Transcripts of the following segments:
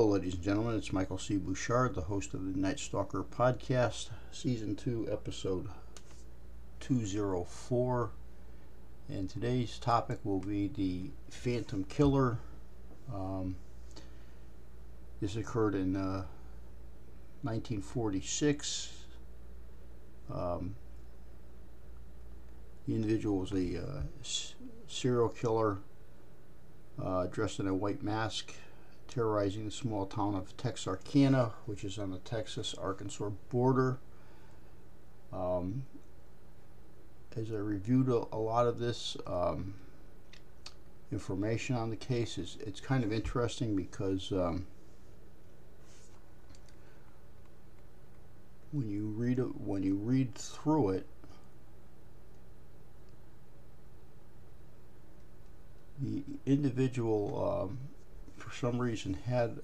Hello, ladies and gentlemen. It's Michael C. Bouchard, the host of the Night Stalker podcast, season two, episode 204. And today's topic will be the Phantom Killer. Um, this occurred in uh, 1946. Um, the individual was a uh, serial killer uh, dressed in a white mask terrorizing the small town of Texarkana, which is on the Texas Arkansas border. Um, as I reviewed a, a lot of this um, information on the case, it's, it's kind of interesting because um, when you read it, when you read through it, the individual um, for some reason had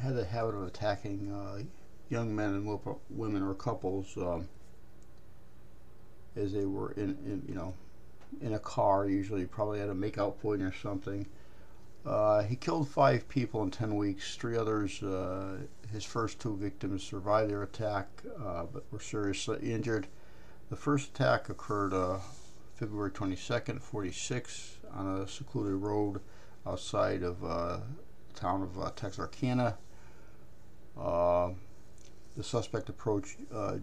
had a habit of attacking uh, young men and women or couples um, as they were in, in you know in a car usually probably at a makeout point or something. Uh, he killed five people in 10 weeks. Three others uh, his first two victims survived their attack uh, but were seriously injured. The first attack occurred uh, February 22nd, 46, on a secluded road outside of uh, the town of uh, Texarkana. Uh, the suspect approached uh,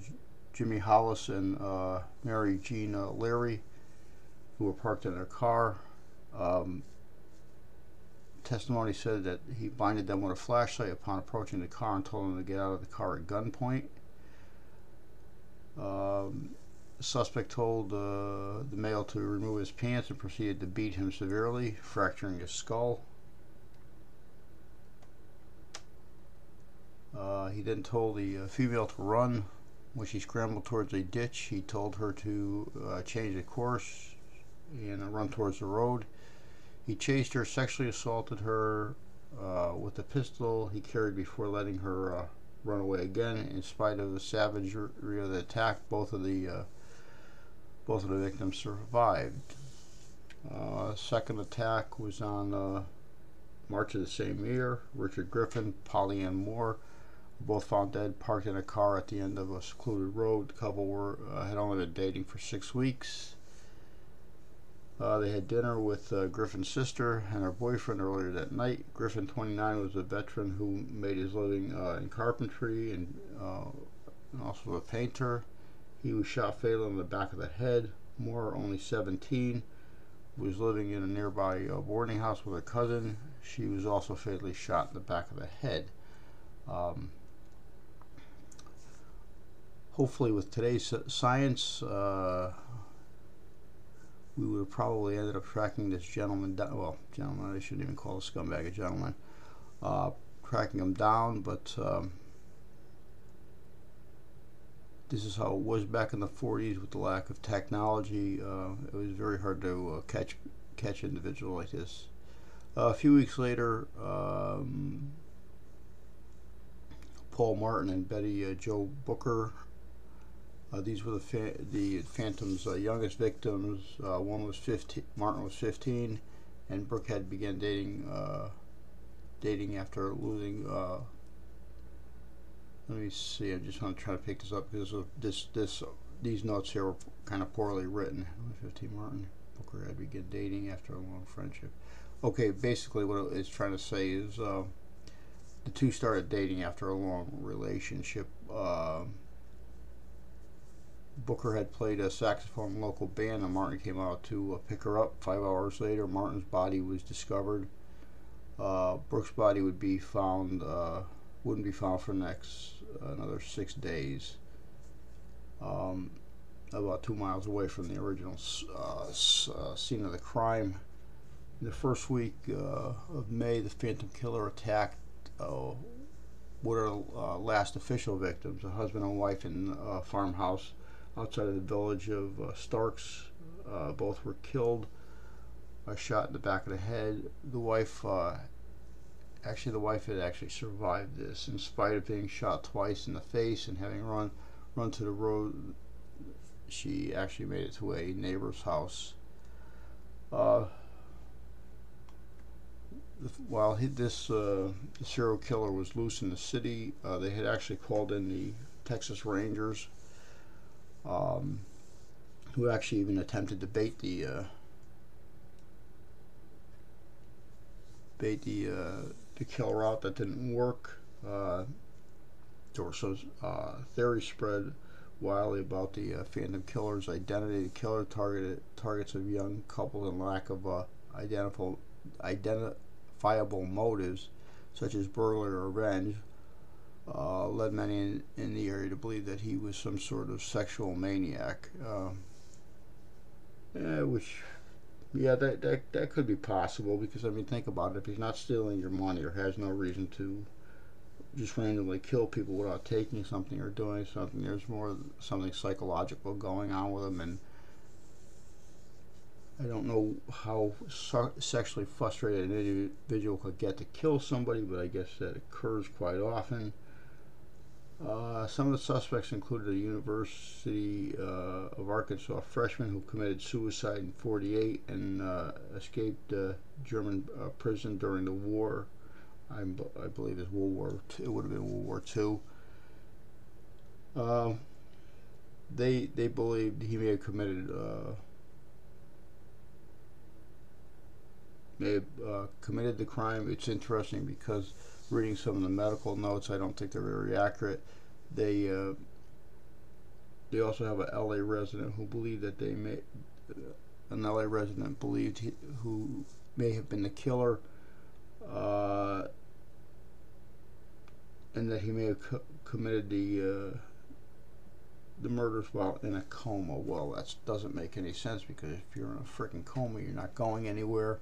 Jimmy Hollis and uh, Mary Jean Larey, who were parked in their car. Um, testimony said that he blinded them with a flashlight upon approaching the car and told them to get out of the car at gunpoint. Um, the suspect told uh, the male to remove his pants and proceeded to beat him severely, fracturing his skull. Uh, he then told the uh, female to run. When she scrambled towards a ditch, he told her to uh, change the course and run towards the road. He chased her, sexually assaulted her uh, with the pistol he carried before letting her uh, run away again. In spite of the savagery of the attack, both of the both of the victims survived. Uh, second attack was on uh, March of the same year. Richard Griffin, Polly Ann Moore, both found dead, parked in a car at the end of a secluded road. The couple were uh, had only been dating for six weeks. Uh, they had dinner with uh, Griffin's sister and her boyfriend earlier that night. Griffin, 29, was a veteran who made his living uh, in carpentry and, uh, and also a painter. He was shot fatally in the back of the head. Moore, only 17, was living in a nearby uh, boarding house with her cousin. She was also fatally shot in the back of the head. Um, hopefully, with today's science, uh, we would have probably ended up tracking this gentleman down. Well, gentleman, I shouldn't even call a scumbag a gentleman. Uh, tracking him down, but. Um, this is how it was back in the 40s with the lack of technology. Uh, it was very hard to uh, catch catch an individual like this. Uh, a few weeks later, um, Paul Martin and Betty uh, Jo Booker. Uh, these were the fa- the Phantom's uh, youngest victims. One was 15. Martin was 15, and Brooke had began dating dating after losing let me see. I just want to try to pick this up because of this this these notes here were kind of poorly written. 15 Martin Booker had begun dating after a long friendship. Okay, basically what it's trying to say is uh, the two started dating after a long relationship. Uh, Booker had played a saxophone in a local band, and Martin came out to uh, pick her up. Five hours later, Martin's body was discovered. Uh, Brooke's body would be found uh, wouldn't be found for the next another six days. Um, about two miles away from the original uh, uh, scene of the crime. In the first week uh, of May, the Phantom Killer attacked uh, what are uh, last official victims, a husband and wife in a farmhouse outside of the village of uh, Starks. both were killed, a shot in the back of the head. The wife actually the wife had actually survived this in spite of being shot twice in the face and having run run to the road. She actually made it to a neighbor's house. Uh, while he, this uh, serial killer was loose in the city, uh, they had actually called in the Texas Rangers, um, who actually even attempted to bait the uh, bait the uh, the killer out. That didn't work. Uh, there were some uh, theories spread wildly about the uh, Phantom Killer's identity. The killer targeted targets of young couples and lack of uh, identifiable motives, such as burglary or revenge, uh, led many in, in, the area to believe that he was some sort of sexual maniac. Um, yeah, which, yeah, that, that that could be possible because I mean, think about it. If he's not stealing your money or has no reason to just randomly kill people without taking something or doing something. There's more something psychological going on with them, and I don't know how sexually frustrated an individual could get to kill somebody, but I guess that occurs quite often. Uh, some of the suspects included a University uh, of Arkansas freshman who committed suicide in 48 and uh, escaped German uh, prison during the war. I, I believe it's World War II. It would have been World War II. Uh, they they believed he may have committed uh, may have uh, committed the crime. It's interesting because reading some of the medical notes, I don't think they're very accurate. They uh, they also have a LA resident who believed that they may an LA resident believed he, who may have been the killer uh, and that he may have co committed the uh, the murders while in a coma. Well, that doesn't make any sense because if you're in a freaking coma, you're not going anywhere.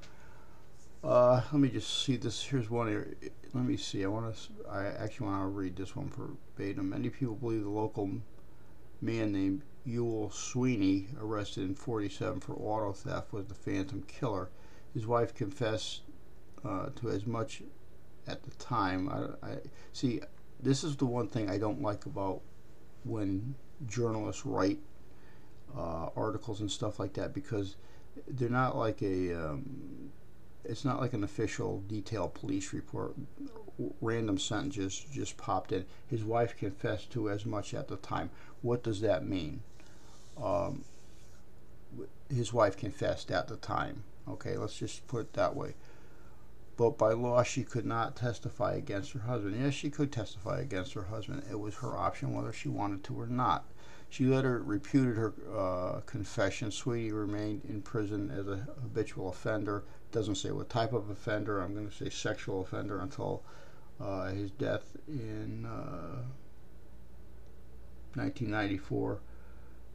Uh, let me just see this. Here's one here. Let me see. I want to. I actually want to read this one verbatim. Many people believe the local man named Ewell Sweeney, arrested in 47 for auto theft, was the Phantom Killer. His wife confessed uh, to as much at the time. I, I see. This is the one thing I don't like about when journalists write uh, articles and stuff like that because they're not like a. Um, it's not like an official detailed police report. Random sentences just popped in. His wife confessed to as much at the time. What does that mean? Um, his wife confessed at the time. Okay, let's just put it that way but by law she could not testify against her husband. Yes, she could testify against her husband. It was her option whether she wanted to or not. She later reputed her uh, confession. Sweeney remained in prison as a habitual offender. Doesn't say what type of offender. I'm going to say sexual offender until uh, his death in uh, 1994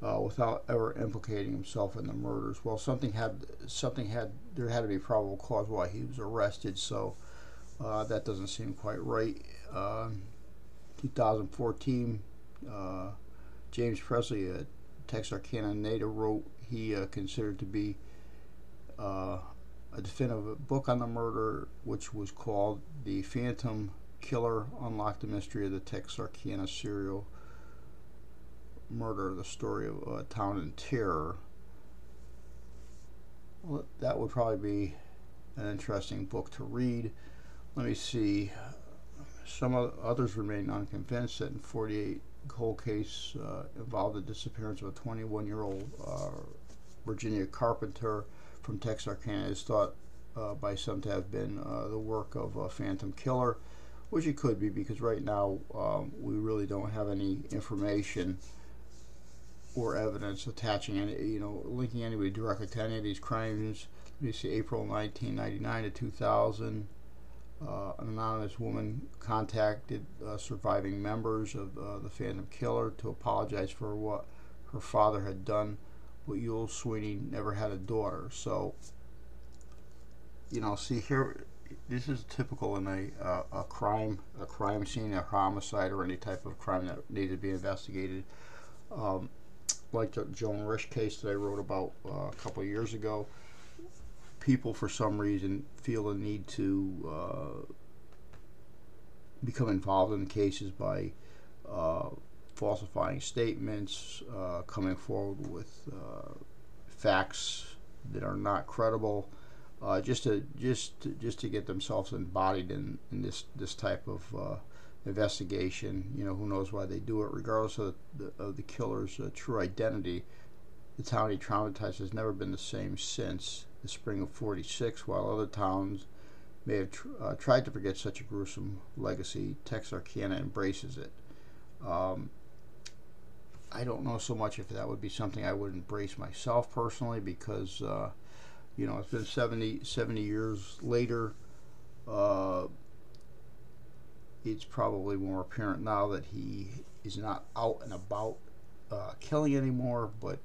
uh, without ever implicating himself in the murders. Well, something had something had there had to be probable cause why he was arrested. So uh, that doesn't seem quite right. Uh, 2014, uh, James Presley, a Texarkana native, wrote he uh, considered to be uh, a definitive book on the murder, which was called "The Phantom Killer: Unlock the Mystery of the Texarkana Serial." murder, the story of a town in terror. Well, that would probably be an interesting book to read. Let me see. Some others remain unconvinced that in 48 cold case uh, involved the disappearance of a 21 year old uh, Virginia Carpenter from Texarkana is thought uh, by some to have been uh, the work of a phantom killer, which it could be because right now um, we really don't have any information or evidence attaching any, you know, linking anybody directly to any of these crimes. Let me see, April 1999 to 2000. Uh, an anonymous woman contacted uh, surviving members of uh, the Phantom Killer to apologize for what her father had done, but Ewell Sweeney never had a daughter. So, you know, see here, this is typical in a, uh, a crime, a crime scene, a homicide, or any type of crime that needs to be investigated. Um, like the Joan Risch case that I wrote about uh, a couple of years ago, people for some reason feel the need to uh, become involved in cases by uh, falsifying statements, uh, coming forward with uh, facts that are not credible, uh, just to just to, just to get themselves embodied in, in this this type of uh, investigation. You know, who knows why they do it, regardless of the, of the killer's uh, true identity. The town he traumatized has never been the same since the spring of '46. While other towns may have tr- uh, tried to forget such a gruesome legacy, Texarkana embraces it. Um, I don't know so much if that would be something I would embrace myself personally because, uh, you know, it's been 70, 70 years later. Uh, it's probably more apparent now that he is not out and about uh, killing anymore, but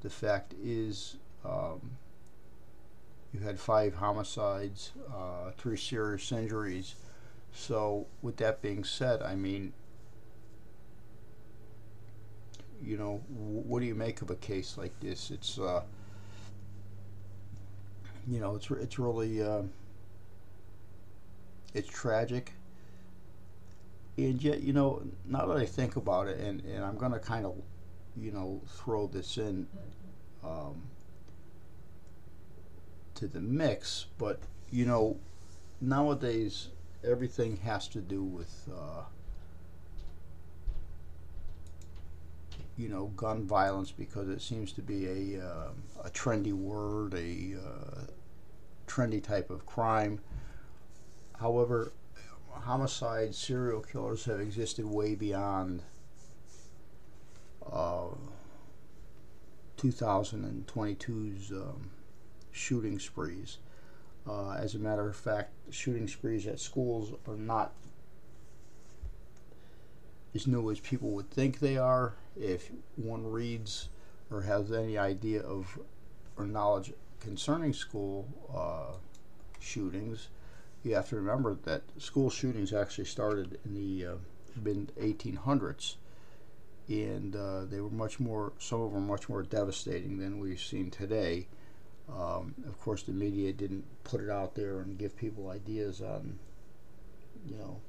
the fact is um, you had five homicides, uh, three serious injuries. So, with that being said, I mean, you know, what do you make of a case like this? It's, uh, you know, it's it's really uh, it's tragic, and yet, you know, now that I think about it, and and I'm gonna kind of, you know, throw this in. Um, to the mix, but you know, nowadays everything has to do with uh, you know gun violence because it seems to be a uh, a trendy word, a uh, trendy type of crime. However, homicide serial killers have existed way beyond uh, 2022's um, shooting sprees. Uh, as a matter of fact, shooting sprees at schools are not as new as people would think they are. If one reads or has any idea of or knowledge concerning school uh, shootings, you have to remember that school shootings actually started in the uh, mid 1800s, and uh, they were much more. Some of them much more devastating than we've seen today. Um, of course, the media didn't put it out there and give people ideas on, you know,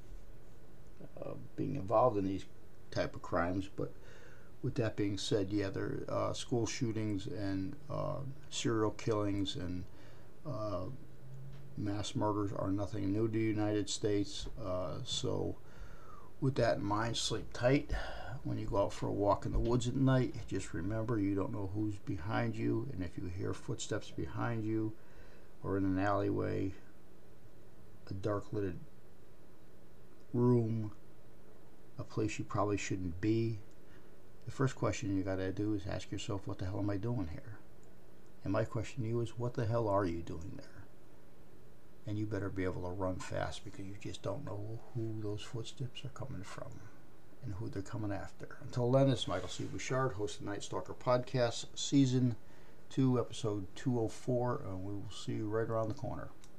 uh, being involved in these type of crimes. But with that being said, yeah, there uh, school shootings and uh, serial killings and uh, mass murders are nothing new to the United States. Uh, so, with that in mind, sleep tight when you go out for a walk in the woods at night, just remember you don't know who's behind you, and if you hear footsteps behind you or in an alleyway, a dark lit room, a place you probably shouldn't be, the first question you got to do is ask yourself, what the hell am I doing here? And my question to you is, what the hell are you doing there? And you better be able to run fast because you just don't know who those footsteps are coming from and who they're coming after. Until then, is Michael C. Bouchard, host of the Night Stalker Podcast, Season 2, Episode 204, and we will see you right around the corner.